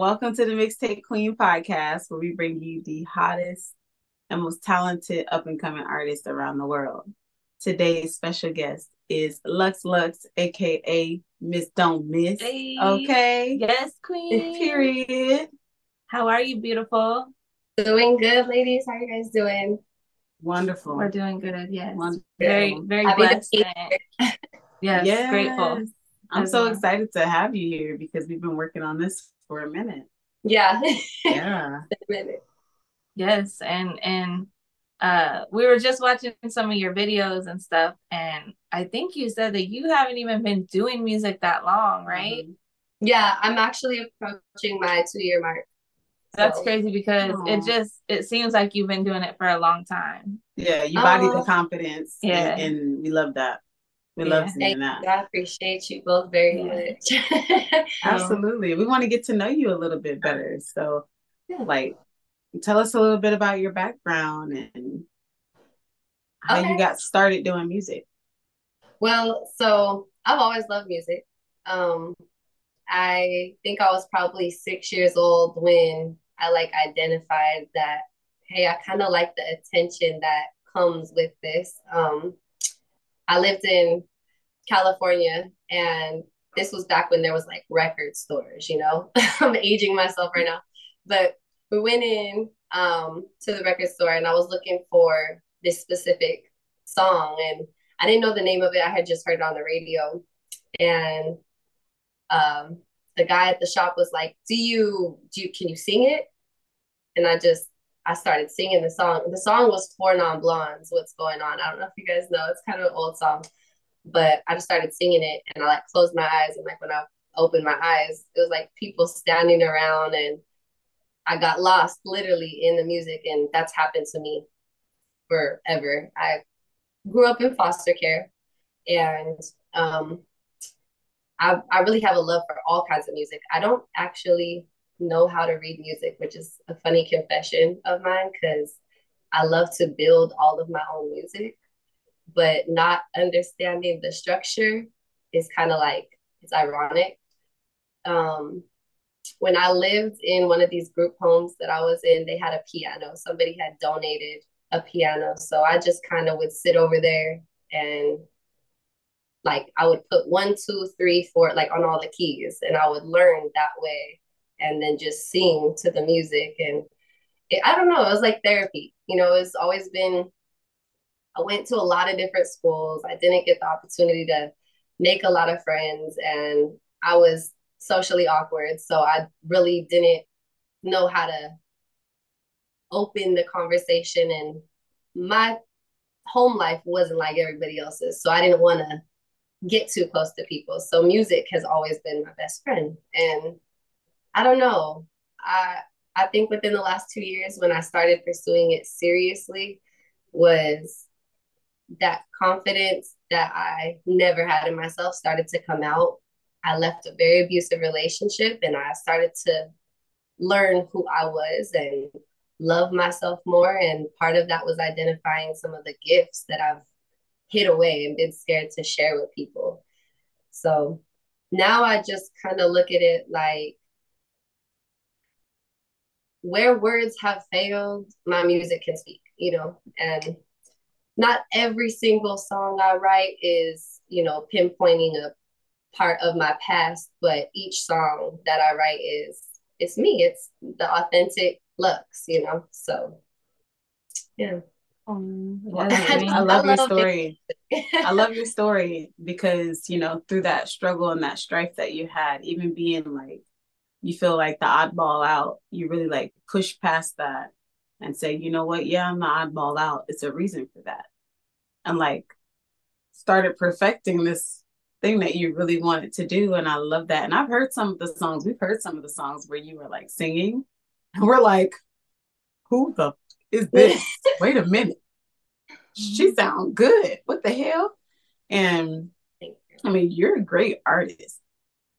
Welcome to the Mixtape Queen podcast, where we bring you the hottest and most talented up and coming artists around the world. Today's special guest is Lux Lux, aka Miss Don't Miss. Hey. Okay. Yes, queen. Period. How are you, beautiful? Doing good, ladies. How are you guys doing? Wonderful. We're doing good. Yes. Wonderful. Very, very Happy blessed. yes, Yes. grateful. I'm so excited to have you here because we've been working on this for a minute. Yeah. Yeah. minute, Yes, and and uh, we were just watching some of your videos and stuff, and I think you said that you haven't even been doing music that long, right? Mhm. yeah, I'm actually approaching my two year mark. That's So, crazy because Aw. it just it seems like you've been doing it for a long time. Yeah, you body the Oh. confidence. and- Yeah. And, we love that. We love seeing that. you. I appreciate you both very Yeah. much. Absolutely. We want to get to know you a little bit better. So, Yeah. like, tell us a little bit about your background and how you got started doing music. Well, so I've always loved music. Um, I think I was probably six years old when I like identified that, hey, I kind of like the attention that comes with this. Um, I lived in California and this was back when there was like record stores, you know. I'm aging myself right now. But we went in um to the record store and I was looking for this specific song and I didn't know the name of it. I had just heard it on the radio. And um the guy at the shop was like, "Do you do you can you sing it?" And I just I started singing the song. The song was Four Non Blondes, What's Going On. I don't know if you guys know. It's kind of an old song. But I just started singing it and I like closed my eyes and like when I opened my eyes, it was like people standing around and I got lost literally in the music and that's happened to me forever. I grew up in foster care and um I I really have a love for all kinds of music. I don't actually know how to read music, which is a funny confession of mine because I love to build all of my own music, but not understanding the structure is kind of like it's ironic. Um, when I lived in one of these group homes that I was in, they had a piano. Somebody had donated a piano, so I just kind of would sit over there and like I would put one, two, three, four, like on all the keys, and I would learn that way, and then just sing to the music. And it, I don't know, it was like therapy. You know, it's always been. I went to a lot of different schools. I didn't get the opportunity to make a lot of friends, and I was socially awkward, so I really didn't know how to open the conversation. And my home life wasn't like everybody else's, so I didn't want to get too close to people. So music has always been my best friend. And I don't know. I I think within the last two years when I started pursuing it seriously was that confidence that I never had in myself started to come out. I left a very abusive relationship and I started to learn who I was and love myself more. And part of that was identifying some of the gifts that I've hid away and been scared to share with people. So now I just kind of look at it like where words have failed, my music can speak, you know, and not every single song I write is, you know, pinpointing a part of my past, but each song that I write is it's me. It's the authentic Lux, you know. So yeah. Um, well, I. I love I your love story. I love your story because, you know, through that struggle and that strife that you had, even being like, you feel like the oddball out, you really like push past that and say, you know what? Yeah, I'm the oddball out. It's a reason for that. And like started perfecting this thing that you really wanted to do. And I love that. And I've heard some of the songs, we've heard some of the songs where you were like singing. And we're like, who the is this? Wait a minute. She sound good. What the hell? And I mean, you're a great artist.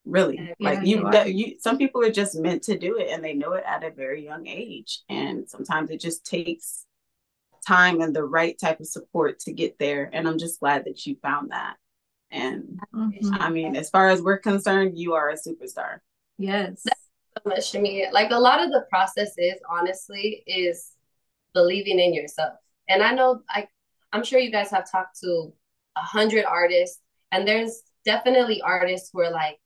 Really. Yeah, like you you, you some people are just meant to do it and they know it at a very young age. And sometimes it just takes time and the right type of support to get there. And I'm just glad that you found that. And Mhm. I mean, as far as we're concerned, you are a superstar. Yes. So much to me. Like a lot of the process is honestly is believing in yourself. And I know like I'm sure you guys have talked to a hundred artists, and there's definitely artists who are like,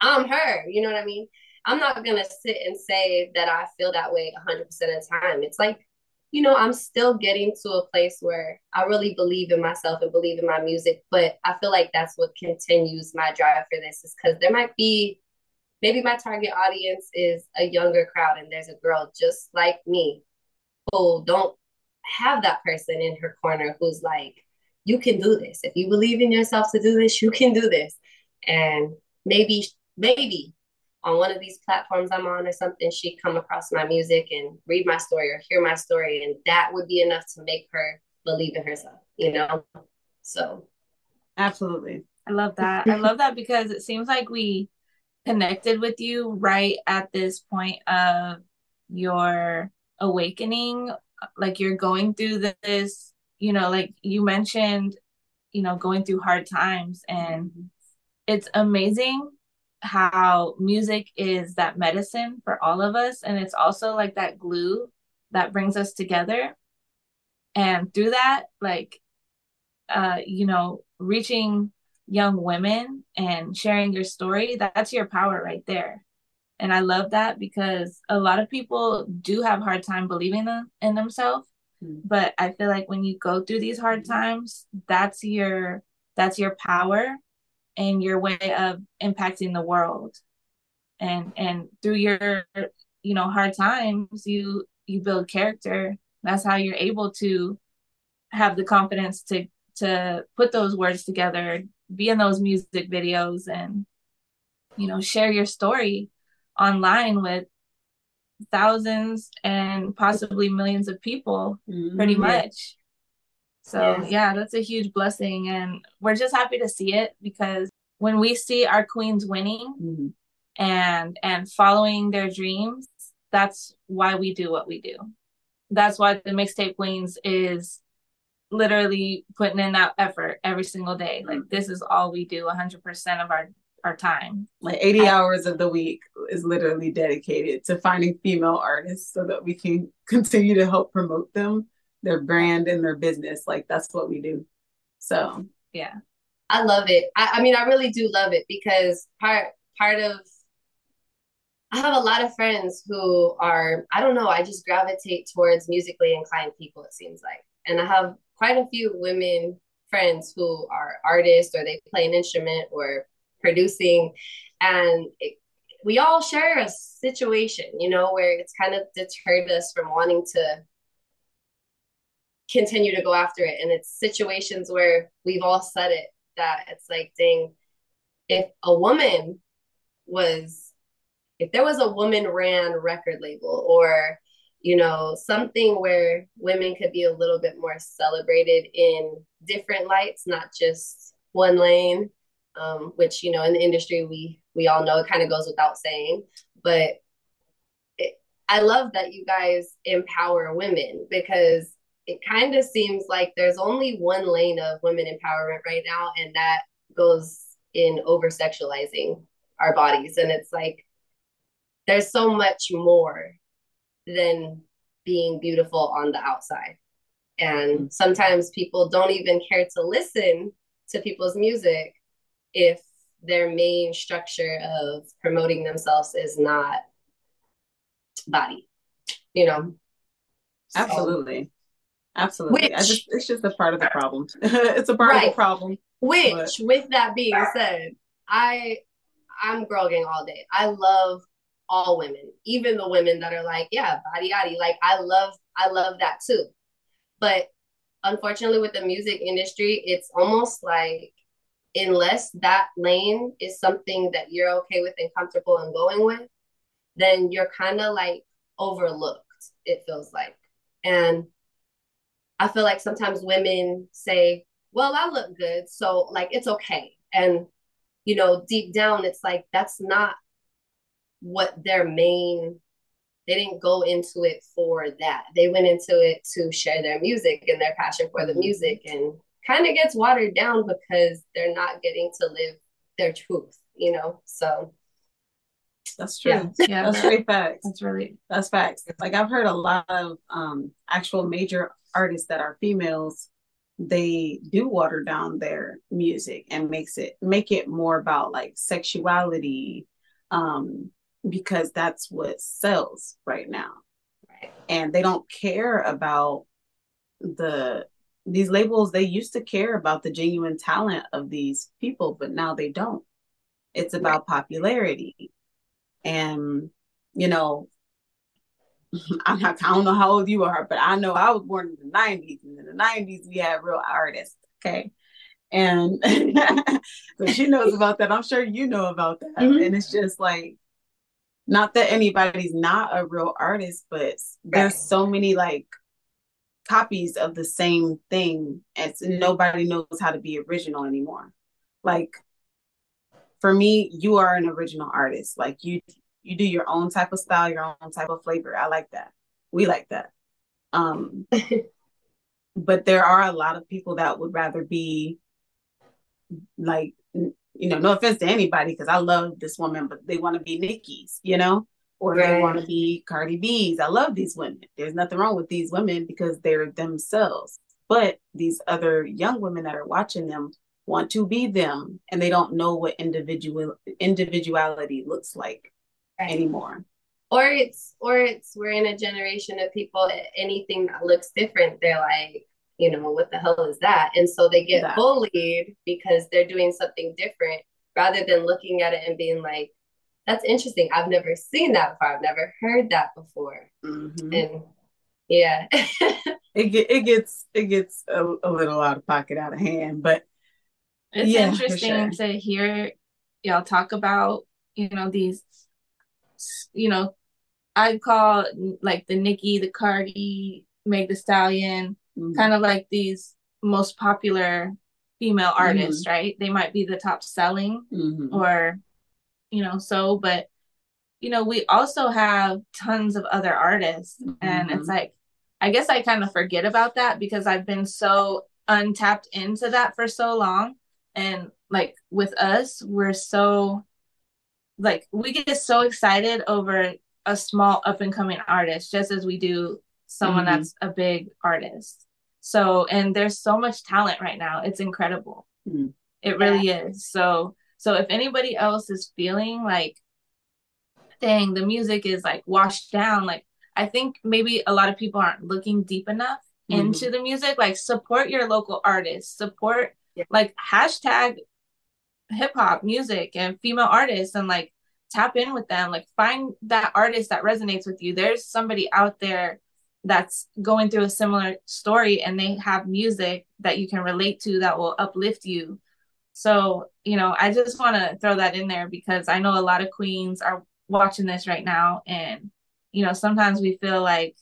I'm her, you know what I mean? I'm not gonna sit and say that I feel that way 100% of the time. It's like, you know, I'm still getting to a place where I really believe in myself and believe in my music. But I feel like that's what continues my drive for this is because there might be maybe my target audience is a younger crowd and there's a girl just like me who don't have that person in her corner who's like, you can do this. If you believe in yourself to do this, you can do this. And maybe, maybe on one of these platforms I'm on or something, she'd come across my music and read my story or hear my story. And that would be enough to make her believe in herself, you know? So. Absolutely. I love that. I love that because it seems like we connected with you right at this point of your awakening like you're going through this you know like you mentioned you know going through hard times and mm-hmm. it's amazing how music is that medicine for all of us and it's also like that glue that brings us together. And through that like uh you know reaching young women and sharing your story that's your power right there. And i love that because a lot of people do have hard time believing them, in themselves mm-hmm. but i feel like when you go through these hard times that's your that's your power and your way of impacting the world. And and through your you know hard times you you build character. That's how you're able to have the confidence to to put those words together be in those music videos and you know share your story online with thousands and possibly millions of people mm-hmm. pretty much so yes. yeah that's a huge blessing and we're just happy to see it because when we see our queens winning mm-hmm. and and following their dreams that's why we do what we do that's why the mixtape queens is literally putting in that effort every single day. Like this is all we do 100% of our our time. Like 80 I, hours of the week is literally dedicated to finding female artists so that we can continue to help promote them, their brand and their business. Like that's what we do. So, yeah. I love it. I, I mean, I really do love it because part part of I have a lot of friends who are, I don't know, I just gravitate towards musically inclined people, it seems like. And I have quite a few women friends who are artists or they play an instrument or producing and it, we all share a situation you know where it's kind of deterred us from wanting to continue to go after it. And it's situations where we've all said it that it's like dang if a woman was if there was a woman ran record label or you know, something where women could be a little bit more celebrated in different lights, not just one lane, um, which, you know, in the industry, we, we all know it kind of goes without saying, but it, I love that you guys empower women because it kind of seems like there's only one lane of women empowerment right now, and that goes in over sexualizing our bodies. And it's like, there's so much more than being beautiful on the outside. And mm-hmm. sometimes people don't even care to listen to people's music if their main structure of promoting themselves is not body, you know? Absolutely. Absolutely. Which, just, it's just a part of the problem. it's a part right. of the problem. Which, but... with that being said, I I'm girl gang all day. I love all women, even the women that are like, yeah, body yaddy. Like I love, I love that too. But unfortunately, with the music industry, it's almost like unless that lane is something that you're okay with and comfortable and going with, then you're kind of like overlooked, it feels like. And I feel like sometimes women say, well, I look good, so like it's okay. And, you know, deep down, it's like that's not what their main they didn't go into it for that. They went into it to share their music and their passion for the music and kind of gets watered down because they're not getting to live their truth, you know? So That's true. Yeah, yeah. That's straight facts. That's really That's facts. Like I've heard a lot of um actual major artists that are females, they do water down their music and makes it make it more about like sexuality, um, because that's what sells right now. Right. And they don't care about the these labels they used to care about the genuine talent of these people, but now they don't. It's about popularity. And you know, I'm not, I don't know how old you are, but I know I was born in the 90s, and in the 90s we had real artists. Okay. And so she knows about that. I'm sure you know about that. Mhm. And it's just like, not that anybody's not a real artist, but there's so many like copies of the same thing. And it's- nobody knows how to be original anymore. Like, for me, you are an original artist. Like you you do your own type of style, your own type of flavor. I like that. We like that. Um but there are a lot of people that would rather be like you know, no offense to anybody because I love this woman, but they want to be Nicki's, you know, or they want to be Cardi B's. I love these women. There's nothing wrong with these women because they're themselves. But these other young women that are watching them want to be them and they don't know what individual individuality looks like Right. anymore. or it's or it's we're in a generation of people anything that looks different they're like you know what the hell is that and so they get That. bullied because they're doing something different rather than looking at it and being like that's interesting i've never seen that before i've never heard that before Mhm. and yeah It get, it gets it gets a, a little out of pocket, out of hand, but it's Yeah, interesting sure. to hear y'all talk about you know these you know i'd call like the nicki the cardi meg the stallion mhm. kind of like these most popular female artists right? They might be the top selling Mhm. or you know so but you know we also have tons of other artists. And it's like i guess i kind of forget about that because i've been so untapped into that for so long. And like with us we're so like we get so excited over a small up and coming artist just as we do someone Mhm. that's a big artist so and there's so much talent right now it's incredible Mhm. it really is so so if anybody else is feeling like dang the music is like washed down like i think maybe a lot of people aren't looking deep enough Mhm. into the music like support your local artists support Yeah. like hashtag hip hop music and female artists and like tap in with them like find that artist that resonates with you. There's somebody out there that's going through a similar story and they have music that you can relate to that will uplift you. So you know i just want to throw that in there because i know a lot of queens are watching this right now and you know sometimes we feel like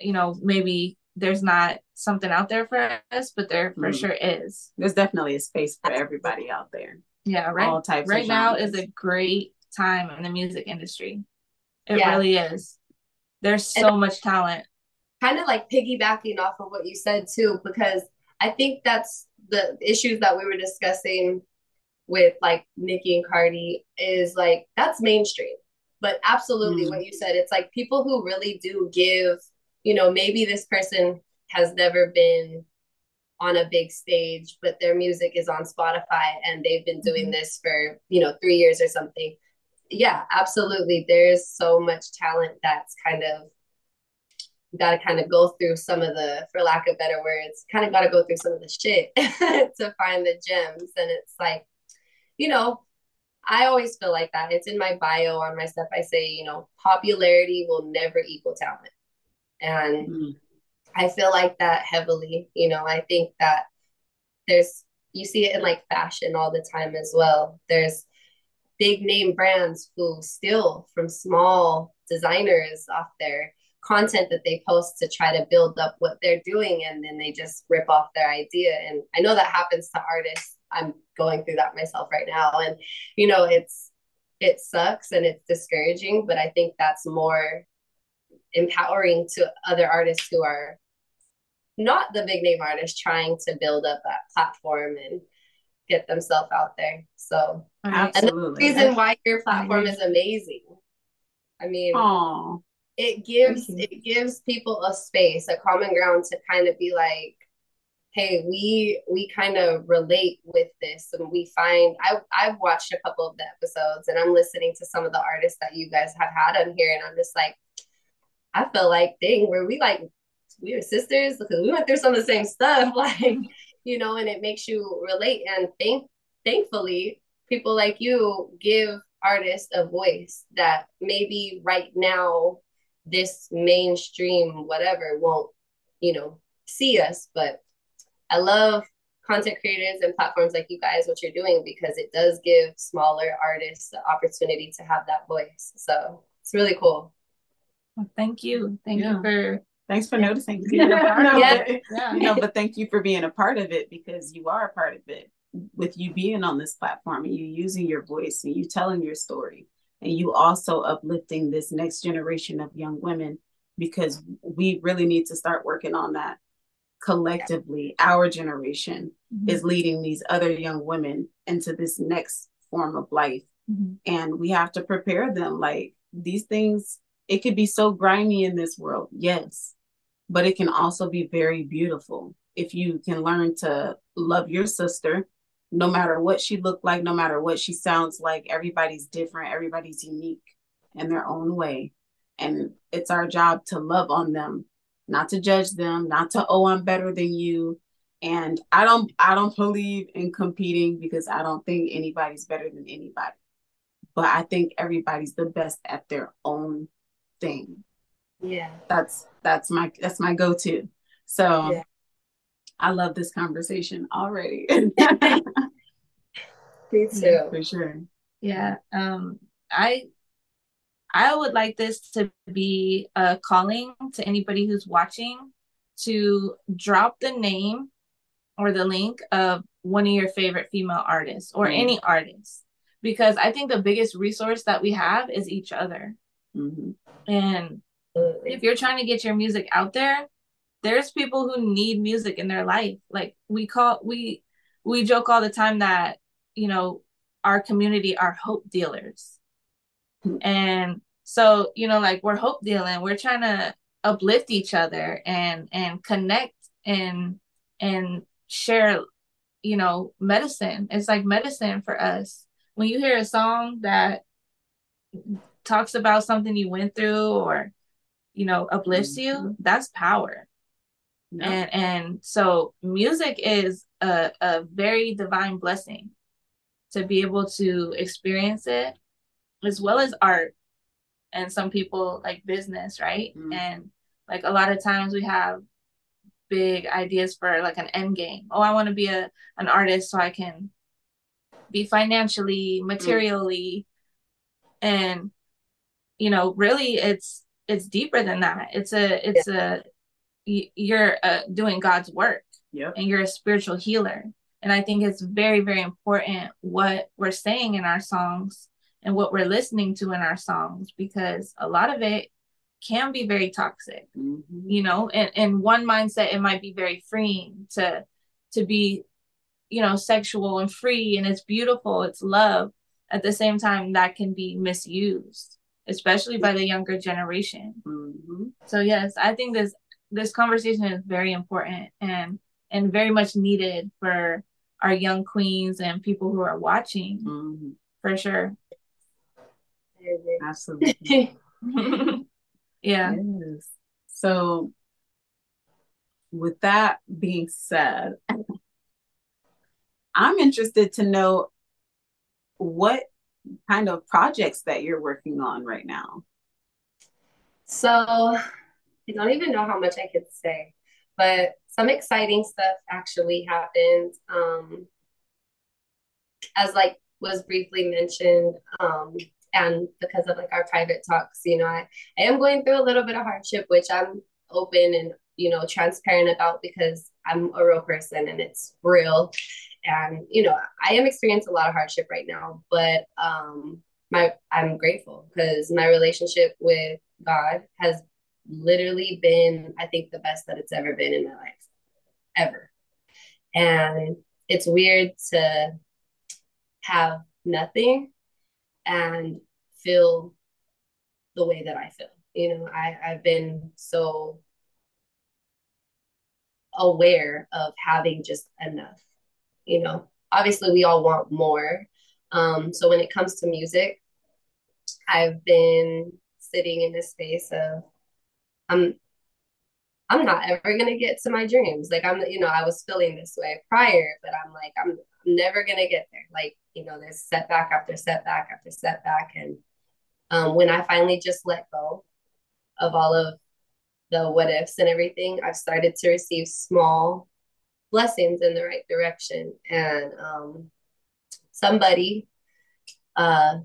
you know maybe there's not something out there for us but there for Mhm. sure is There's definitely a space for everybody out there. yeah right All types. right of now is a great time in the music industry. It Yeah. really is. There's so much talent. kind of like piggybacking off of what you said too, because I think that's the issues that we were discussing with like Nicki and Cardi is like that's mainstream. But absolutely Mm. what you said, it's like people who really do give, you know, maybe this person has never been on a big stage, but their music is on Spotify and they've been doing Mhm. this for, you know, three years or something. Yeah, absolutely. There's so much talent that's kind of got to kind of go through some of the, for lack of better words, kind of got to go through some of the shit to find the gems. And it's like, you know, I always feel like that. It's in my bio on my stuff. I say, you know, popularity will never equal talent. And Mhm. I feel like that heavily. You know, I think that there's, you see it in like fashion all the time as well. There's big name brands who steal from small designers off their content that they post to try to build up what they're doing and then they just rip off their idea and i know that happens to artists i'm going through that myself right now and you know it's it sucks and it's discouraging but i think that's more empowering to other artists who are not the big name artists trying to build up that platform and get themselves out there. So absolutely, and the reason why your platform is amazing. I mean, Aww. it gives it gives people a space, a common ground to kind of be like, hey, we we kind of relate with this, and we find I I've watched a couple of the episodes, and I'm listening to some of the artists that you guys have had on here, and I'm just like, I felt like, dang, were we like we were sisters? Because we went through some of the same stuff, like you know, and it makes you relate. And thank thankfully, people like you give artists a voice that maybe right now this mainstream whatever won't you know see us. But i love content creators and platforms like you guys what you're doing because it does give smaller artists the opportunity to have that voice. So it's really cool well, thank you thank yeah. you for thanks for noticing yeah. yeah. you know but thank you for being a part of it because you are a part of it with you being on this platform and you using your voice and you telling your story and you also uplifting this next generation of young women because we really need to start working on that collectively our generation mm-hmm. is leading these other young women into this next form of life mm-hmm. and we have to prepare them like these things it could be so grimy in this world yes but it can also be very beautiful if you can learn to love your sister no matter what she looked like, no matter what she sounds like, everybody's different, everybody's unique in their own way. And it's our job to love on them, not to judge them, not to, oh, I'm better than you. And I don't I don't believe in competing because I don't think anybody's better than anybody. But I think everybody's the best at their own thing. Yeah. That's that's my that's my go-to. So yeah. I love this conversation already. Me too. For sure. Yeah. Um, I I would like this to be a calling to anybody who's watching to drop the name or the link of one of your favorite female artists or mm-hmm. any artist because I think the biggest resource that we have is each other. Mm-hmm. And if you're trying to get your music out there, there's people who need music in their life. Like we call we we joke all the time that you know our community are hope dealers, and so you know like we're hope dealing. We're trying to uplift each other and and connect and and share you know medicine it's like medicine for us when you hear a song that talks about something you went through or you know uplifts mm-hmm. you that's power. And and so music is a, a very divine blessing to be able to experience it as well as art and some people like business right? Mm and like a lot of times we have big ideas for like an end game. Oh i want to be a an artist so i can be financially mm. materially mm and you know really it's it's deeper than that it's a it's yeah. a you're uh, doing God's work yep. and you're a spiritual healer. And I think it's very, very important what we're saying in our songs and what we're listening to in our songs because a lot of it can be very toxic. Mm-hmm. You know, and in one mindset it might be very freeing to to be, you know, sexual and free and it's beautiful, it's love. At the same time, that can be misused, especially by the younger generation. Mm-hmm. So yes, I think this this conversation is very important and and very much needed for our young queens and people who are watching mm-hmm. for sure absolutely yeah yes. so with that being said i'm interested to know what kind of projects that you're working on right now so I don't even know how much I could say, but some exciting stuff actually happened. Um, as like was briefly mentioned, um, and because of like our private talks, you know, I, I am going through a little bit of hardship, which I'm open and you know transparent about because I'm a real person and it's real. And you know, I am experiencing a lot of hardship right now, but um, my I'm grateful because my relationship with God has literally been, I think, the best that it's ever been in my life, ever. And it's weird to have nothing and feel the way that I feel. You know, I, I've been so aware of having just enough. You know, obviously we all want more. Um, so when it comes to music, I've been sitting in a space of I'm I'm not ever gonna get to my dreams. Like I'm, you know, I was feeling this way prior, but I'm like, I'm, I'm never gonna get there. Like, you know, there's setback after setback after setback. And um, when I finally just let go of all of the what ifs and everything, I've started to receive small blessings in the right direction. And um, somebody uh,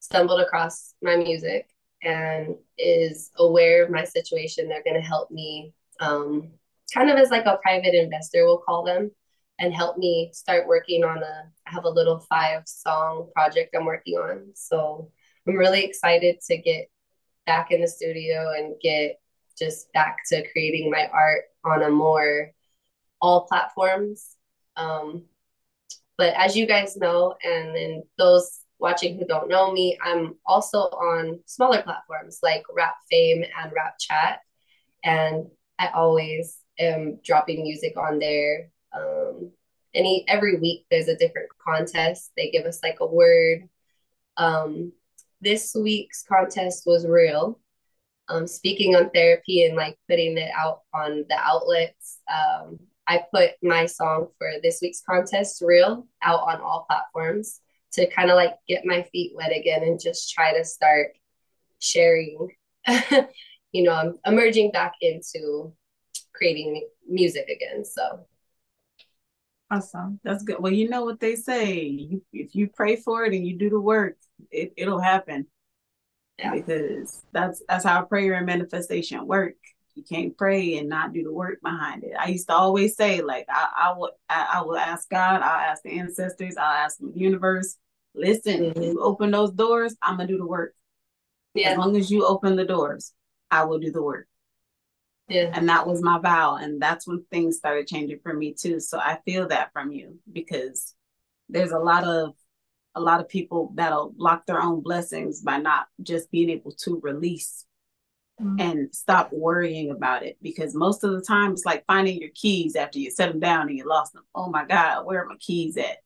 stumbled across my music and is aware of my situation. They're going to help me um, kind of as like a private investor, we'll call them, and help me start working on a. I have a little five song project I'm working on. So I'm really excited to get back in the studio and get just back to creating my art on a more all platforms. Um, but as you guys know, and then those watching who don't know me, I'm also on smaller platforms like Rap Fame and Rap Chat. And I always am dropping music on there. Um, any every week there's a different contest. They give us like a word. Um, this week's contest was real. Um, speaking on therapy and like putting it out on the outlets. Um, I put my song for this week's contest, Real, out on all platforms to kind of like get my feet wet again and just try to start sharing you know, I'm emerging back into creating music again. So awesome. That's good. Well, you know what they say. You, if you pray for it and you do the work, it, it'll happen. Yeah. Because that's that's how prayer and manifestation work. You can't pray and not do the work behind it. I used to always say, like, I, I would I, I will ask God, I'll ask the ancestors, I'll ask the universe. Listen, mm-hmm. you open those doors, I'm gonna do the work. Yeah. As long as you open the doors. I will do the work. Yeah. And that was my vow. And that's when things started changing for me too. So I feel that from you because there's a lot of a lot of people that'll block their own blessings by not just being able to release mm-hmm. and stop worrying about it. Because most of the time it's like finding your keys after you set them down and you lost them. Oh my God, where are my keys at?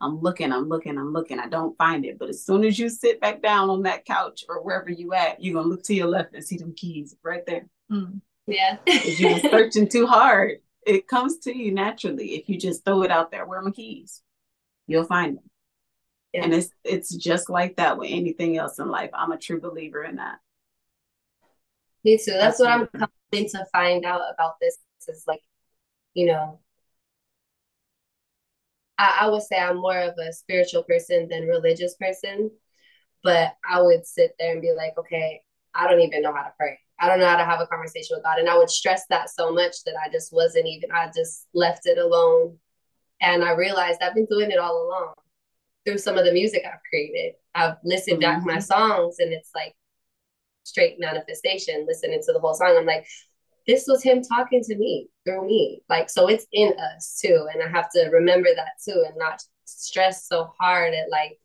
I'm looking, I'm looking, I'm looking. I don't find it. But as soon as you sit back down on that couch or wherever you at, you're gonna look to your left and see them keys right there. Mm. Yeah. if you're searching too hard, it comes to you naturally. If you just throw it out there, where are my keys? You'll find them. Yeah. And it's it's just like that with anything else in life. I'm a true believer in that. Me too. That's, what I'm coming to find out about this is like, you know, I, I would say I'm more of a spiritual person than religious person, but I would sit there and be like, okay, I don't even know how to pray. I don't know how to have a conversation with God. And I would stress that so much that I just wasn't even, I just left it alone. And I realized I've been doing it all along through some of the music I've created. I've listened mm-hmm. back to my songs and it's like straight manifestation, listening to the whole song. I'm like, this was him talking to me through me. Like, so it's in us too. And I have to remember that too and not stress so hard at like,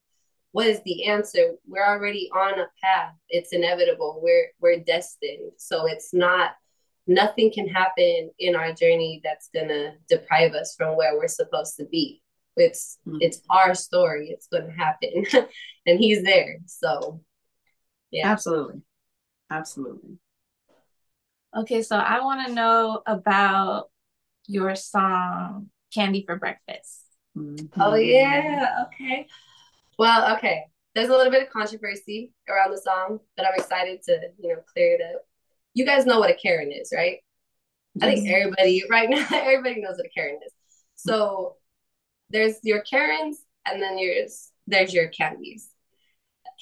what is the answer? We're already on a path. It's inevitable. We're we're destined. So it's not nothing can happen in our journey that's gonna deprive us from where we're supposed to be. It's mm-hmm. it's our story. It's gonna happen. and he's there. So yeah. Absolutely. Absolutely. Okay, so I want to know about your song Candy for Breakfast. Mm-hmm. Oh, yeah. Okay. Well, okay. There's a little bit of controversy around the song, but I'm excited to, you know, clear it up. You guys know what a Karen is, right? Yes. I think everybody right now, everybody knows what a Karen is. So there's your Karens and then there's there's your candies.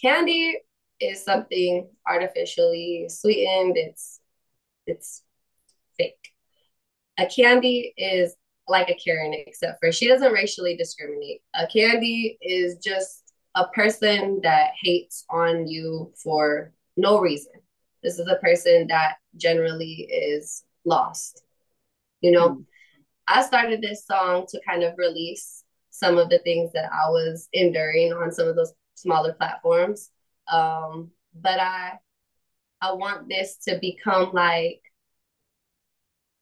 Candy is something artificially sweetened. It's it's fake. A candy is like a Karen, except for she doesn't racially discriminate. A candy is just a person that hates on you for no reason. This is a person that generally is lost. You know, mm. I started this song to kind of release some of the things that I was enduring on some of those smaller platforms. Um, but I I want this to become like,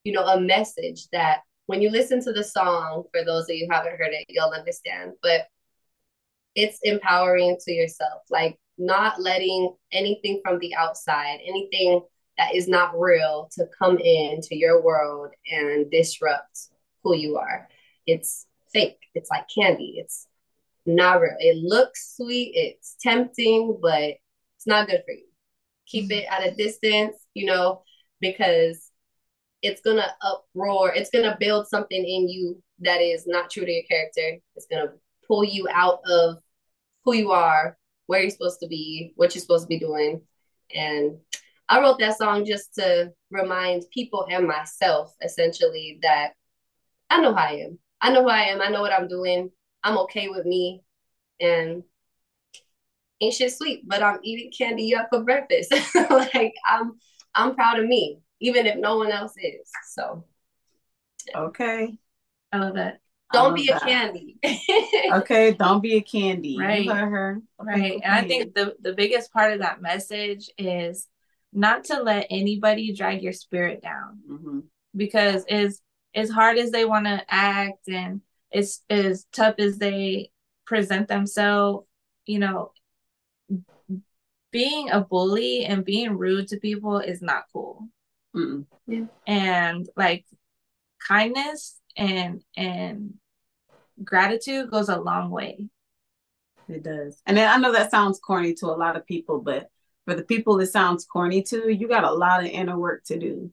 you know, a message that when you listen to the song, for those of you haven't heard it, you'll understand. But it's empowering to yourself, like not letting anything from the outside, anything that is not real to come into your world and disrupt who you are. It's fake. It's like candy. It's not real. It looks sweet, it's tempting, but it's not good for you. Keep it at a distance, you know, because it's gonna uproar, it's gonna build something in you that is not true to your character. It's gonna pull you out of who you are, where you're supposed to be, what you're supposed to be doing. And I wrote that song just to remind people and myself essentially that I know who I am. I know who I am. I know what I'm doing. I'm okay with me. And ain't shit sweet, but I'm eating candy up for breakfast. like I'm I'm proud of me, even if no one else is. So Okay. I love that. Don't be that. a candy. okay, don't be a candy. Right. her. Right. And I think the, the biggest part of that message is not to let anybody drag your spirit down. Mm-hmm. Because as as hard as they want to act and as as tough as they present themselves, you know, being a bully and being rude to people is not cool. Yeah. And like kindness and and gratitude goes a long way. It does. And I know that sounds corny to a lot of people, but for the people it sounds corny to, you got a lot of inner work to do.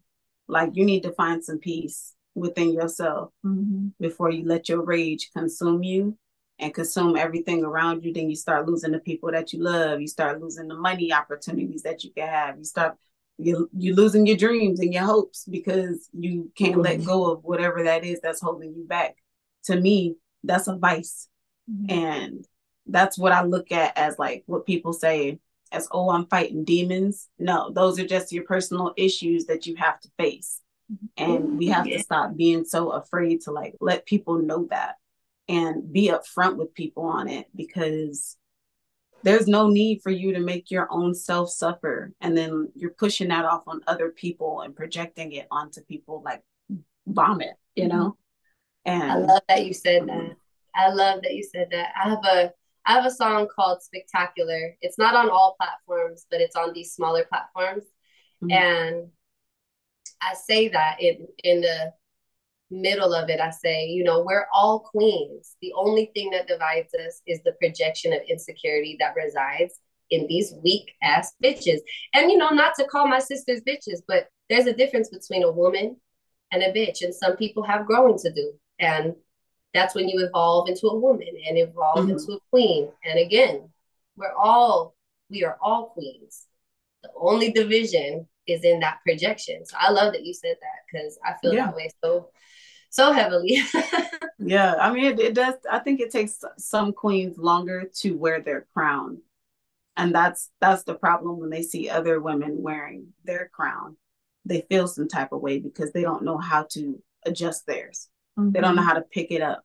Like you need to find some peace within yourself mm-hmm. before you let your rage consume you and consume everything around you, then you start losing the people that you love. You start losing the money opportunities that you can have. You start you you losing your dreams and your hopes because you can't let mm-hmm. go of whatever that is that's holding you back. To me, that's a vice. Mm-hmm. And that's what I look at as like what people say as oh I'm fighting demons. No, those are just your personal issues that you have to face. Mm-hmm. And we have yeah. to stop being so afraid to like let people know that and be upfront with people on it because there's no need for you to make your own self suffer and then you're pushing that off on other people and projecting it onto people like vomit you know and i love that you said that i love that you said that i have a i have a song called spectacular it's not on all platforms but it's on these smaller platforms mm-hmm. and i say that in in the middle of it, I say, you know, we're all queens. The only thing that divides us is the projection of insecurity that resides in these weak ass bitches. And, you know, not to call my sisters bitches, but there's a difference between a woman and a bitch. And some people have growing to do. And that's when you evolve into a woman and evolve mm-hmm. into a queen. And again, we're all, we are all queens. The only division is in that projection. So I love that you said that because I feel yeah. that way so so heavily. yeah, I mean, it, it does. I think it takes some queens longer to wear their crown, and that's that's the problem when they see other women wearing their crown. They feel some type of way because they don't know how to adjust theirs. Mm-hmm. They don't know mm-hmm. how to pick it up.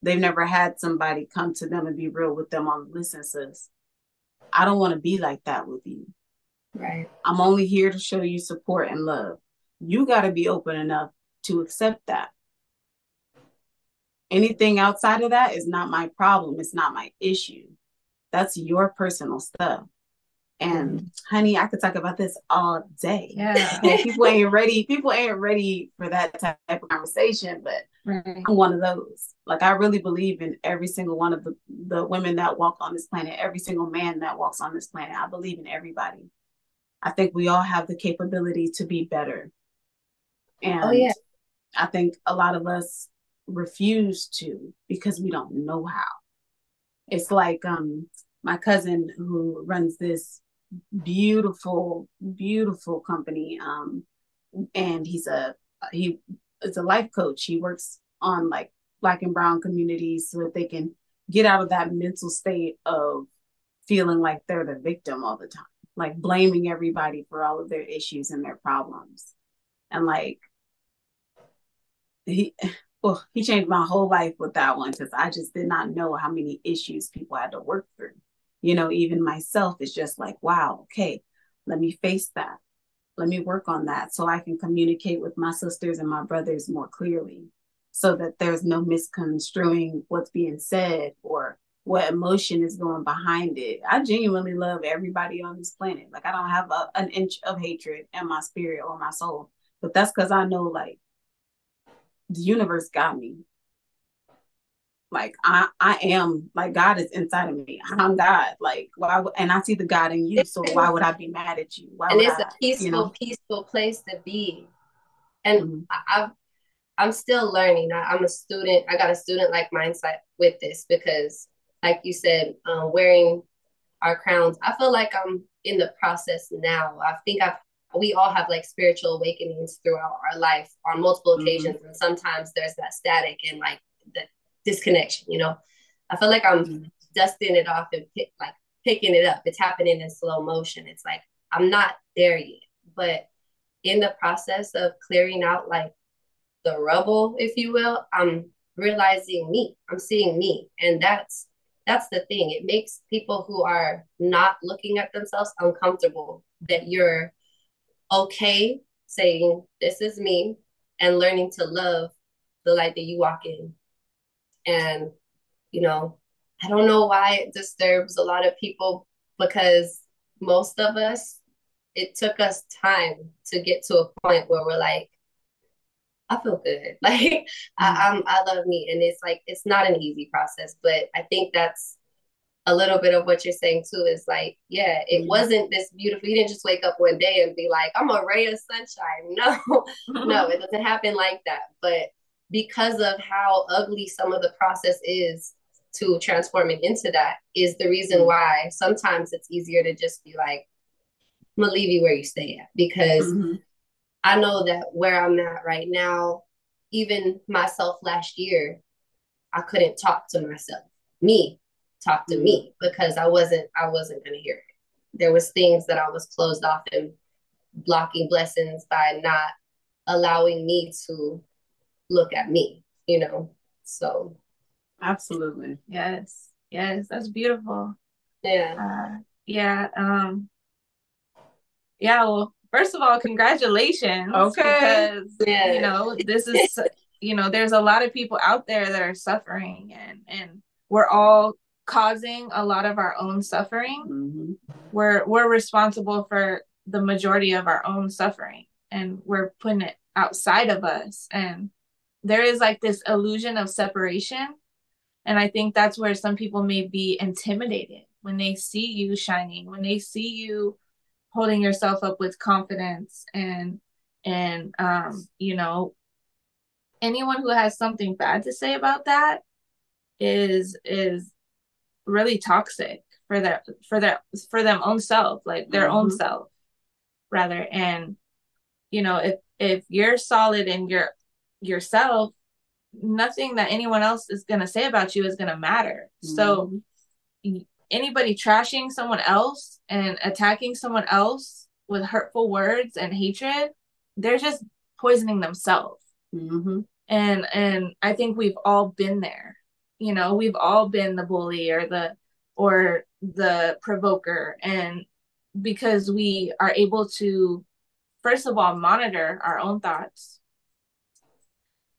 They've never had somebody come to them and be real with them on listen, sis. I don't want to be like that with you. Right. I'm only here to show you support and love. You got to be open enough to accept that. Anything outside of that is not my problem. It's not my issue. That's your personal stuff. And mm-hmm. honey, I could talk about this all day. Yeah. people ain't ready. People ain't ready for that type of conversation, but right. I'm one of those. Like I really believe in every single one of the, the women that walk on this planet, every single man that walks on this planet. I believe in everybody. I think we all have the capability to be better. And oh, yeah. I think a lot of us refuse to because we don't know how. It's like um my cousin who runs this beautiful, beautiful company. Um, and he's a he is a life coach. He works on like black and brown communities so that they can get out of that mental state of feeling like they're the victim all the time, like blaming everybody for all of their issues and their problems. And like he well, he changed my whole life with that one because I just did not know how many issues people had to work through. You know, even myself is just like, wow, okay, let me face that. Let me work on that so I can communicate with my sisters and my brothers more clearly so that there's no misconstruing what's being said or what emotion is going behind it. I genuinely love everybody on this planet. Like I don't have a, an inch of hatred in my spirit or my soul, but that's because I know like the universe got me. Like I, I am like God is inside of me. I'm God. Like why? and I see the God in you. So why would I be mad at you? Why and it's I, a peaceful, you know? peaceful place to be. And mm-hmm. I've I'm still learning. I, am a student. I got a student like mindset with this because, like you said, um, wearing our crowns. I feel like I'm in the process now. I think I've we all have like spiritual awakenings throughout our life on multiple mm-hmm. occasions, and sometimes there's that static and like the disconnection. You know, I feel like I'm mm-hmm. dusting it off and pick, like picking it up. It's happening in slow motion. It's like I'm not there yet, but in the process of clearing out like the rubble, if you will, I'm realizing me. I'm seeing me. And that's that's the thing. It makes people who are not looking at themselves uncomfortable that you're okay saying, This is me, and learning to love the light that you walk in. And, you know, I don't know why it disturbs a lot of people because most of us, it took us time to get to a point where we're like, I feel good. Like mm-hmm. I, I'm, I love me, and it's like it's not an easy process, but I think that's a little bit of what you're saying too. Is like, yeah, it mm-hmm. wasn't this beautiful. You didn't just wake up one day and be like, I'm a ray of sunshine. No, no, it doesn't happen like that. But because of how ugly some of the process is to transforming into that is the reason mm-hmm. why sometimes it's easier to just be like, I'm gonna leave you where you stay at because mm-hmm. I know that where I'm at right now, even myself last year, I couldn't talk to myself. Me talk to me because I wasn't I wasn't gonna hear it. There was things that I was closed off and blocking blessings by not allowing me to look at me, you know. So absolutely. Yes. Yes, that's beautiful. Yeah. Uh, yeah. Um yeah, well, first of all, congratulations. Okay. Because yeah. you know, this is you know, there's a lot of people out there that are suffering and and we're all causing a lot of our own suffering. Mm-hmm. We're we're responsible for the majority of our own suffering and we're putting it outside of us and there is like this illusion of separation and i think that's where some people may be intimidated when they see you shining when they see you holding yourself up with confidence and and um you know anyone who has something bad to say about that is is really toxic for their for their for their own self like their mm-hmm. own self rather and you know if if you're solid in your yourself nothing that anyone else is going to say about you is going to matter mm-hmm. so anybody trashing someone else and attacking someone else with hurtful words and hatred, they're just poisoning themselves. Mm-hmm. And and I think we've all been there. You know, we've all been the bully or the or the provoker, and because we are able to, first of all, monitor our own thoughts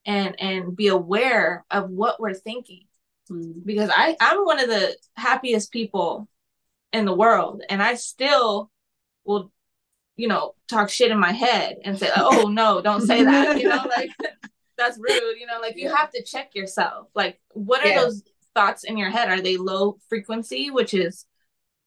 and and be aware of what we're thinking Mm. because I I'm one of the happiest people in the world, and I still will, you know, talk shit in my head and say, "Oh no, don't say that," you know, like that's rude, you know, like you have to check yourself. Like, what are yeah. those thoughts in your head? Are they low frequency, which is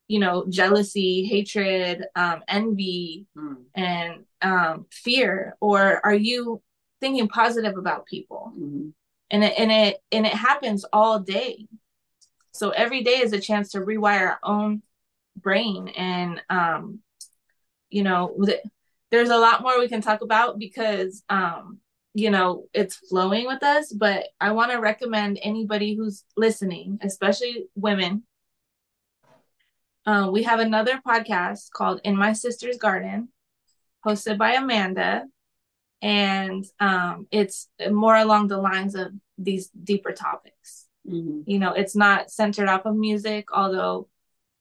you know jealousy hatred um envy mm. and um fear or are you thinking positive about people mm-hmm and it, and it and it happens all day so every day is a chance to rewire our own brain and um you know there's a lot more we can talk about because um you know it's flowing with us but i want to recommend anybody who's listening especially women uh, we have another podcast called in my sister's garden hosted by amanda and um, it's more along the lines of these deeper topics. Mm-hmm. You know, it's not centered off of music, although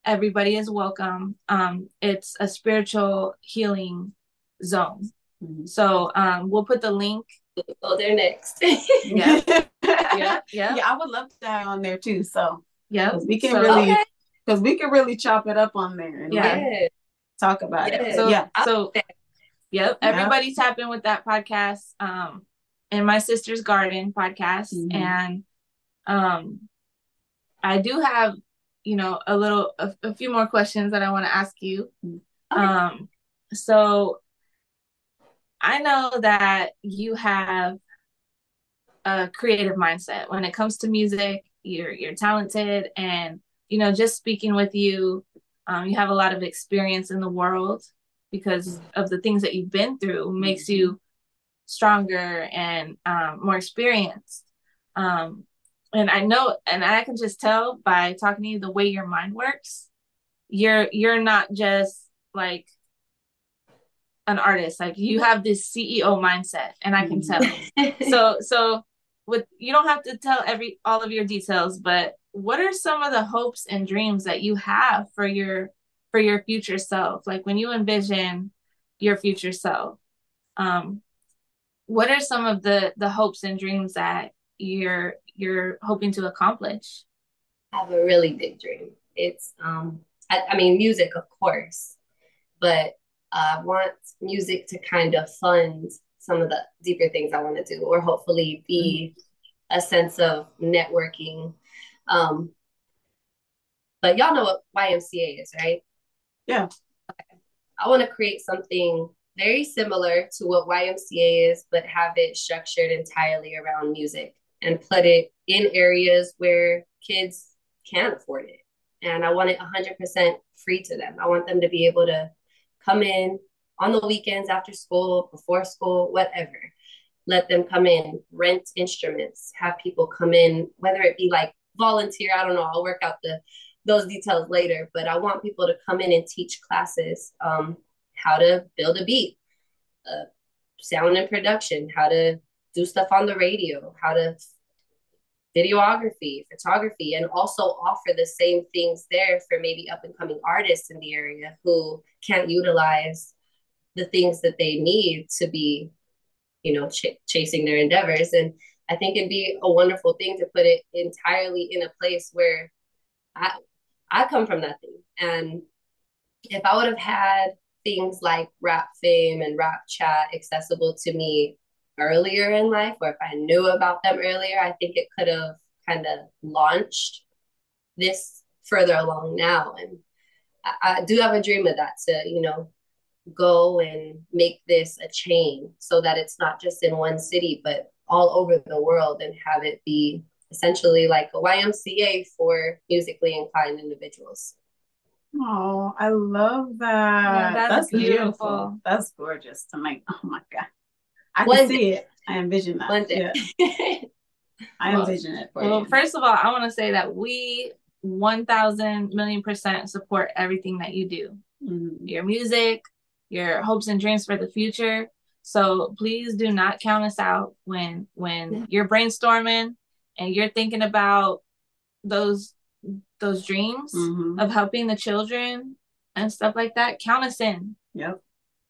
everybody is welcome. Um, it's a spiritual healing zone. Mm-hmm. So um, we'll put the link. Go there next. yeah. yeah, yeah, yeah. I would love to have on there too. So yeah, we can so, really because okay. we can really chop it up on there and yeah. Like, talk about yeah. it. So yeah, so yep, everybody tap in with that podcast. Um, in my sister's garden podcast, mm-hmm. and um, I do have you know a little a, a few more questions that I want to ask you. Okay. Um, so I know that you have a creative mindset when it comes to music. You're you're talented, and you know, just speaking with you, um, you have a lot of experience in the world because of the things that you've been through. Makes you stronger and um, more experienced. Um, and I know, and I can just tell by talking to you the way your mind works. You're you're not just like an artist. Like you have this CEO mindset, and I can tell. so so with you don't have to tell every all of your details, but what are some of the hopes and dreams that you have for your for your future self? Like when you envision your future self, um, what are some of the the hopes and dreams that you're you're hoping to accomplish? I have a really big dream. It's um I, I mean music of course, but I want music to kind of fund some of the deeper things I want to do, or hopefully be mm-hmm. a sense of networking. Um, but y'all know what YMCA is, right? Yeah. I want to create something very similar to what YMCA is, but have it structured entirely around music and put it in areas where kids can't afford it. And I want it 100% free to them. I want them to be able to come in on the weekends after school, before school, whatever. Let them come in, rent instruments, have people come in, whether it be like volunteer, I don't know, I'll work out the those details later, but I want people to come in and teach classes um, how to build a beat, uh, sound and production, how to do stuff on the radio, how to videography, photography, and also offer the same things there for maybe up and coming artists in the area who can't utilize the things that they need to be, you know, ch- chasing their endeavors. And I think it'd be a wonderful thing to put it entirely in a place where I I come from nothing. And if I would have had things like rap fame and rap chat accessible to me earlier in life, or if I knew about them earlier, I think it could have kind of launched this further along now. And I, I do have a dream of that to, you know, go and make this a chain so that it's not just in one city, but all over the world and have it be essentially like a YMCA for musically inclined individuals. Oh, I love that. Yeah, that's, that's beautiful. beautiful. That's gorgeous to make. Oh my God. I One can see it. I envision that. One day. Yeah. I envision it. well, you. first of all, I want to say that we 1000 million percent support everything that you do. Mm-hmm. Your music, your hopes and dreams for the future. So please do not count us out when when yeah. you're brainstorming and you're thinking about those those dreams mm-hmm. of helping the children and stuff like that. Count us in. Yep.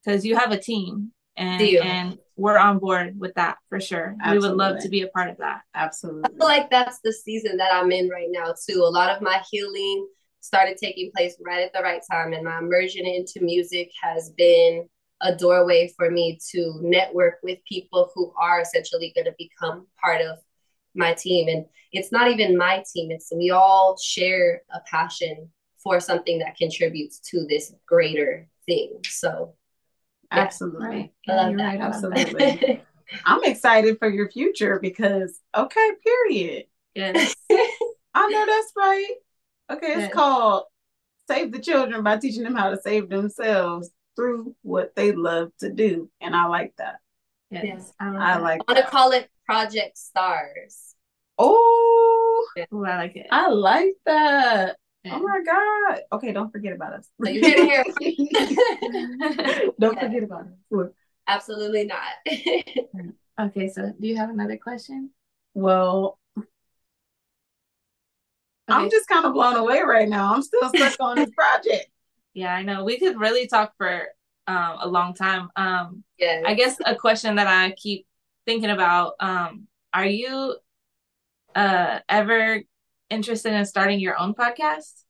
Because you have a team and and we're on board with that for sure. Absolutely. We would love to be a part of that. Absolutely. I feel like that's the season that I'm in right now too. A lot of my healing started taking place right at the right time and my immersion into music has been a doorway for me to network with people who are essentially going to become part of my team and it's not even my team it's we all share a passion for something that contributes to this greater thing so Absolutely. I love that. Right, absolutely. I'm excited for your future because okay, period. Yes. I know that's right. Okay, it's yes. called Save the Children by teaching them how to save themselves through what they love to do. And I like that. Yes. yes I, I like I want to call it Project Stars. Oh, Ooh, I like it. I like that. Oh my God. Okay, don't forget about us. So you hear Don't forget about us. Absolutely not. okay, so do you have another question? Well, okay. I'm just kind of blown away right now. I'm still stuck on this project. Yeah, I know. We could really talk for um, a long time. Um, yeah. I guess a question that I keep thinking about: um, Are you uh, ever interested in starting your own podcast?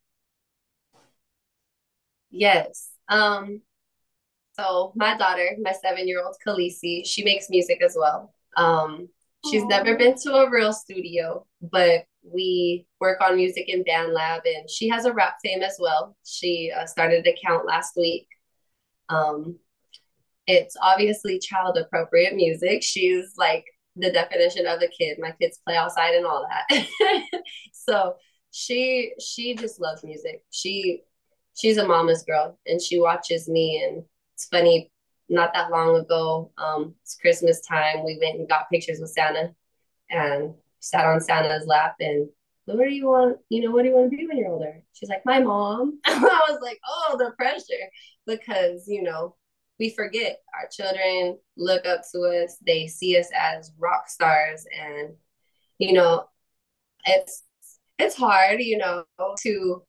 Yes. Um, so my daughter, my seven-year-old Khaleesi, she makes music as well. Um, she's Aww. never been to a real studio, but we work on music in BandLab, and she has a rap fame as well. She uh, started an account last week. Um, it's obviously child appropriate music. She's like the definition of a kid. My kids play outside and all that. so she she just loves music. She she's a mama's girl and she watches me. And it's funny not that long ago um it's christmas time we went and got pictures with santa and sat on santa's lap and what do you want you know what do you want to be when you're older? She's like my mom. I was like oh the pressure. Because you know we forget our children look up to us. They see us as rock stars and you know it's it's hard you know to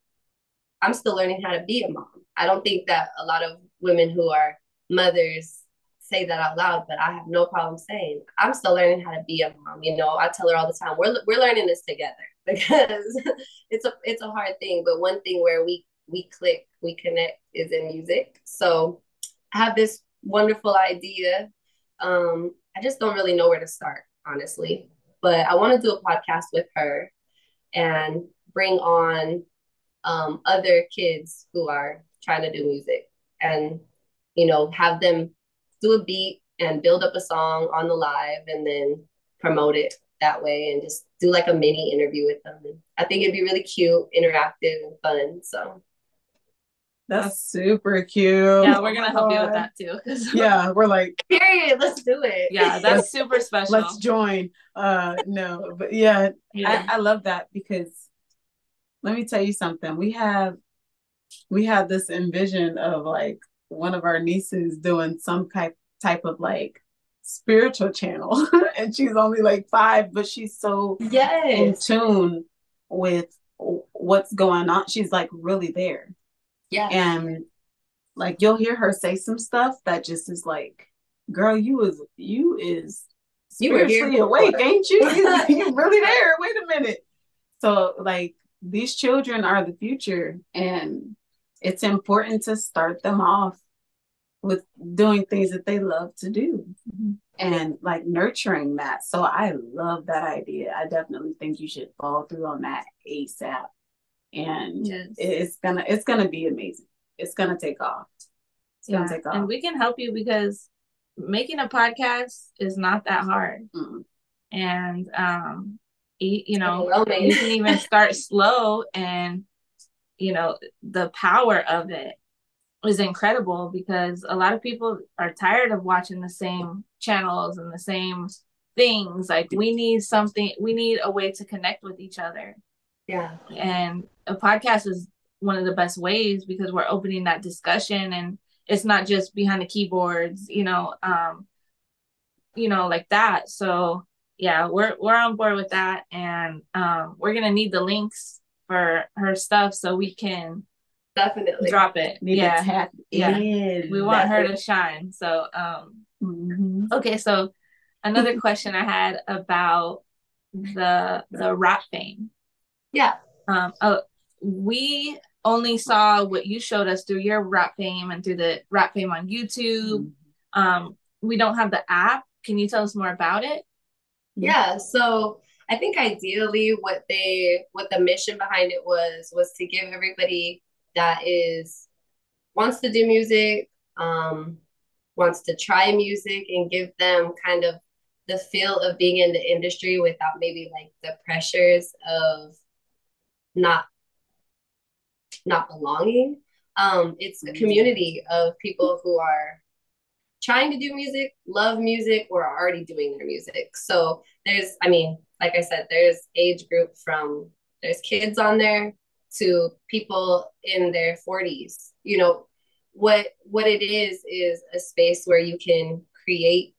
i'm still learning how to be a mom i don't think that a lot of women who are mothers say that out loud but i have no problem saying i'm still learning how to be a mom you know i tell her all the time we're, we're learning this together because it's a it's a hard thing but one thing where we we click we connect is in music so I have this wonderful idea. Um, I just don't really know where to start, honestly. But I want to do a podcast with her and bring on um, other kids who are trying to do music and, you know, have them do a beat and build up a song on the live and then promote it that way and just do like a mini interview with them. I think it'd be really cute, interactive, and fun. So that's super cute. Yeah, we're gonna help you with that too. yeah, we're like, period. Let's do it. Yeah, that's super special. Let's join. Uh, no, but yeah, yeah. I, I love that because let me tell you something. We have we have this envision of like one of our nieces doing some type type of like spiritual channel, and she's only like five, but she's so yes. in tune with what's going on. She's like really there yeah. And like you'll hear her say some stuff that just is like, girl, you is you is spiritually you awake, ain't you? you really there. Wait a minute. So like these children are the future and it's important to start them off with doing things that they love to do mm-hmm. and like nurturing that. So I love that idea. I definitely think you should follow through on that ASAP and yes. it's gonna it's gonna be amazing. It's gonna take off. It's yeah. gonna take off. And we can help you because making a podcast is not that hard. Mm. And um you know, you can even start slow and you know, the power of it is incredible because a lot of people are tired of watching the same channels and the same things. Like we need something, we need a way to connect with each other. Yeah. And a podcast is one of the best ways because we're opening that discussion and it's not just behind the keyboards, you know, um, you know, like that. So yeah, we're we're on board with that and um we're gonna need the links for her stuff so we can definitely drop it. Need yeah. yeah. We want her to shine. So um mm-hmm. okay, so another question I had about the the rap fame. Yeah. Um, uh, we only saw what you showed us through your rap fame and through the rap fame on YouTube. Mm-hmm. Um, we don't have the app. Can you tell us more about it? Yeah. So I think ideally what they what the mission behind it was was to give everybody that is wants to do music, um, wants to try music and give them kind of the feel of being in the industry without maybe like the pressures of not not belonging. Um, it's a community of people who are trying to do music, love music, or are already doing their music. So there's, I mean, like I said, there's age group from there's kids on there to people in their 40s. You know, what what it is is a space where you can create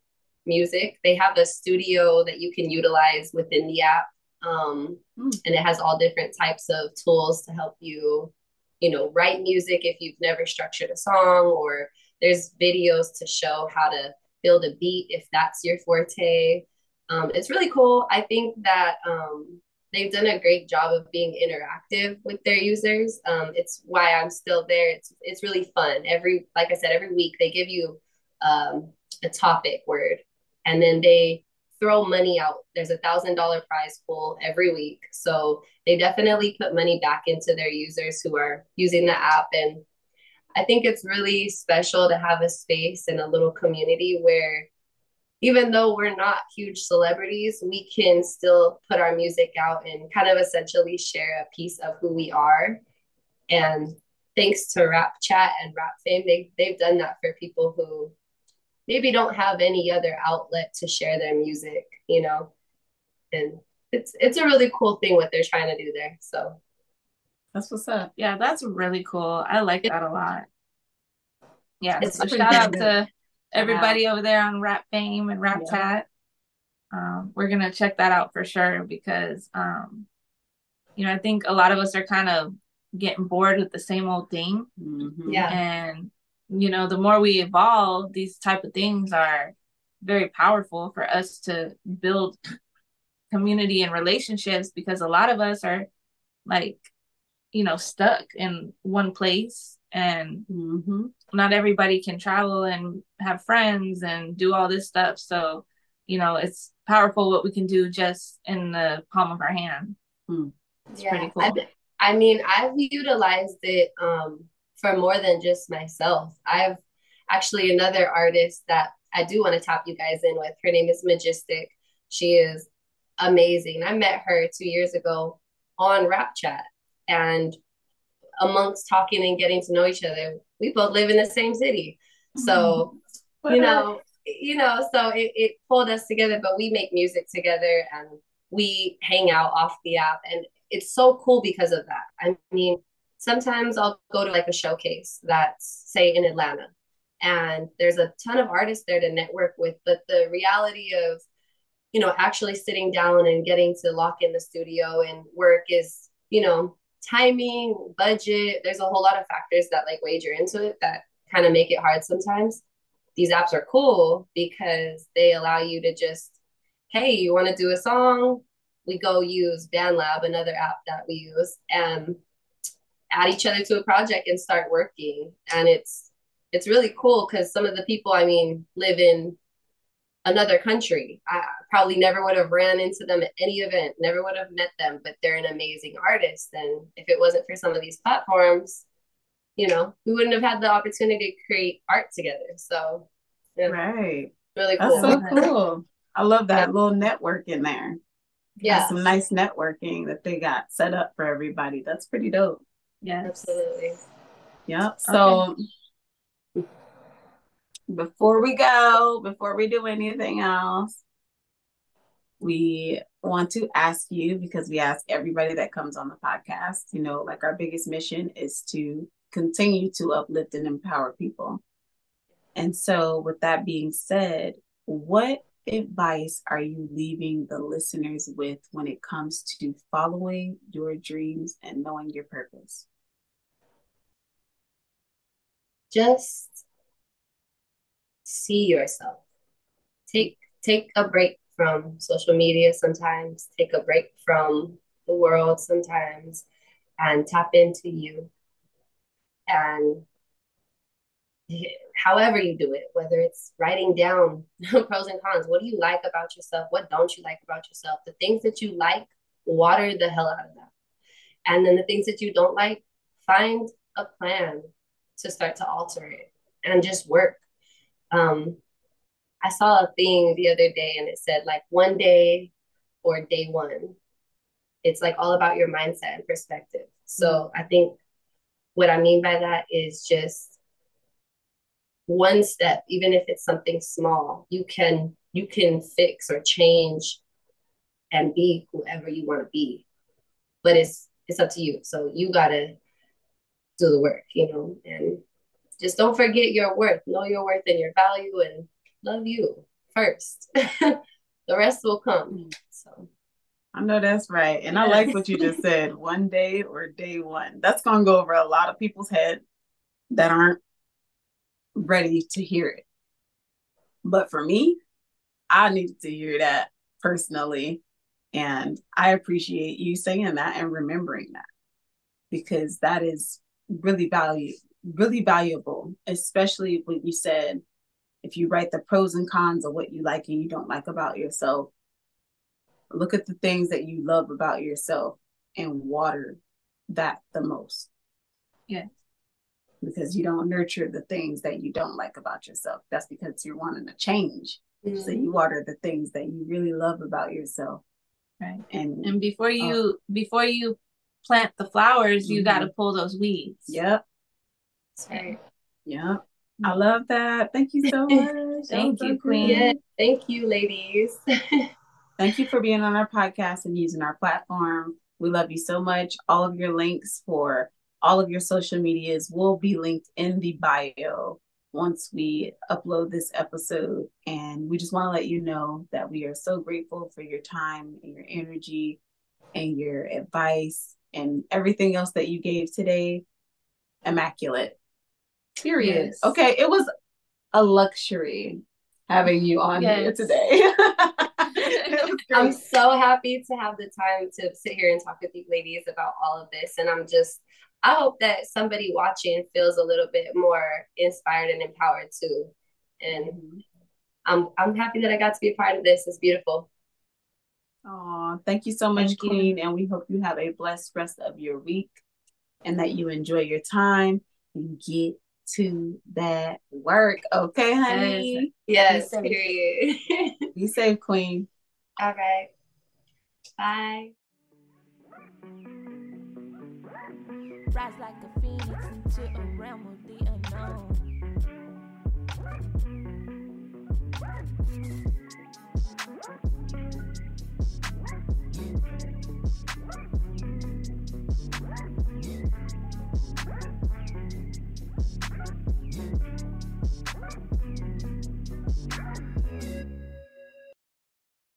music. They have a studio that you can utilize within the app. Um, mm. And it has all different types of tools to help you, you know, write music if you've never structured a song, or there's videos to show how to build a beat if that's your forte. Um, it's really cool. I think that um, they've done a great job of being interactive with their users. Um, it's why I'm still there. It's it's really fun. Every like I said, every week they give you um, a topic word, and then they throw money out. There's a thousand dollar prize pool every week, so they definitely put money back into their users who are using the app. And I think it's really special to have a space and a little community where even though we're not huge celebrities, we can still put our music out and kind of essentially share a piece of who we are. And thanks to Rap Chat and Rap Fame, they, they've done that for people who maybe don't have any other outlet to share their music, you know. And it's it's a really cool thing what they're trying to do there. So that's what's up. Yeah, that's really cool. I like that a lot. Yeah, It's so shout out to everybody over there on Rap Fame and Rap yeah. Chat. Um, we're gonna check that out for sure because um, you know I think a lot of us are kind of getting bored with the same old thing. Mm-hmm. Yeah, and you know the more we evolve, these type of things are very powerful for us to build community and relationships because a lot of us are like you know stuck in one place and mm-hmm. not everybody can travel and have friends and do all this stuff so you know it's powerful what we can do just in the palm of our hand mm. it's yeah, pretty cool I, I mean i've utilized it um, for more than just myself i've actually another artist that i do want to tap you guys in with her name is majestic she is amazing i met her two years ago on rap chat and amongst talking and getting to know each other, we both live in the same city. So, mm-hmm. you know, you know, so it, it pulled us together, but we make music together and we hang out off the app. And it's so cool because of that. I mean, sometimes I'll go to like a showcase that's say in Atlanta and there's a ton of artists there to network with, but the reality of, you know, actually sitting down and getting to lock in the studio and work is, you know, timing, budget. There's a whole lot of factors that like wager into it that kind of make it hard sometimes. These apps are cool because they allow you to just, hey, you want to do a song? We go use BandLab, another app that we use, and add each other to a project and start working. And it's it's really cool because some of the people, I mean, live in another country. I probably never would have ran into them at any event, never would have met them, but they're an amazing artist. And if it wasn't for some of these platforms, you know, we wouldn't have had the opportunity to create art together. So, yeah, right. Really cool. That's so cool. I love that yeah. little network in there. Yeah. some nice networking that they got set up for everybody. That's pretty dope. Yeah, absolutely. Yep. So, okay before we go, before we do anything else, we want to ask you because we ask everybody that comes on the podcast, you know, like our biggest mission is to continue to uplift and empower people. And so, with that being said, what advice are you leaving the listeners with when it comes to following your dreams and knowing your purpose? Just see yourself. Take take a break from social media sometimes, take a break from the world sometimes, and tap into you. And however you do it, whether it's writing down pros and cons, what do you like about yourself? What don't you like about yourself? The things that you like, water the hell out of them. And then the things that you don't like, find a plan to start to alter it and just work um, I saw a thing the other day and it said like one day or day one. It's like all about your mindset and perspective. So. I think what I mean by that is just one step, even if it's something small, you can you can fix or change and be whoever you want to be. But it's it's up to you. So you gotta do the work, you know, and just don't forget your worth. Know your worth and your value and love you first. the rest will come. Mm-hmm. So I know that's right. And I like what you just said one day or day one. That's going to go over a lot of people's head that aren't ready to hear it. But for me, I needed to hear that personally. And I appreciate you saying that and remembering that because that is really value really valuable, especially when you said if you write the pros and cons of what you like and you don't like about yourself, look at the things that you love about yourself and water that the most. Yeah. Because you don't nurture the things that you don't like about yourself. That's because you're wanting to change. Mm-hmm. So you water the things that you really love about yourself. Right. And and before you uh, before you plant the flowers, mm-hmm. you gotta pull those weeds. Yep. That's right. Yep. I love that. Thank you so much. thank you, Queen. Yeah, thank you, ladies. Thank you for being on our podcast and using our platform. We love you so much. All of your links for all of your social medias will be linked in the bio once we upload this episode. And we just want to let you know that we are so grateful for your time and your energy and your advice and everything else that you gave today. Immaculate. Period. Yes. Okay. It was a luxury having you on yes. here today. I'm so happy to have the time to sit here and talk with you ladies about all of this. And I'm just, I hope that somebody watching feels a little bit more inspired and empowered too. And mm-hmm. I'm I'm happy that I got to be a part of this. It's beautiful. Oh, thank you so much, Queen. And we hope you have a blessed rest of your week and that you enjoy your time and get to that work. Okay, honey? Yes, yes period. Be safe, Queen. All right. Bye. Rise like a phoenix into a realm of the unknown.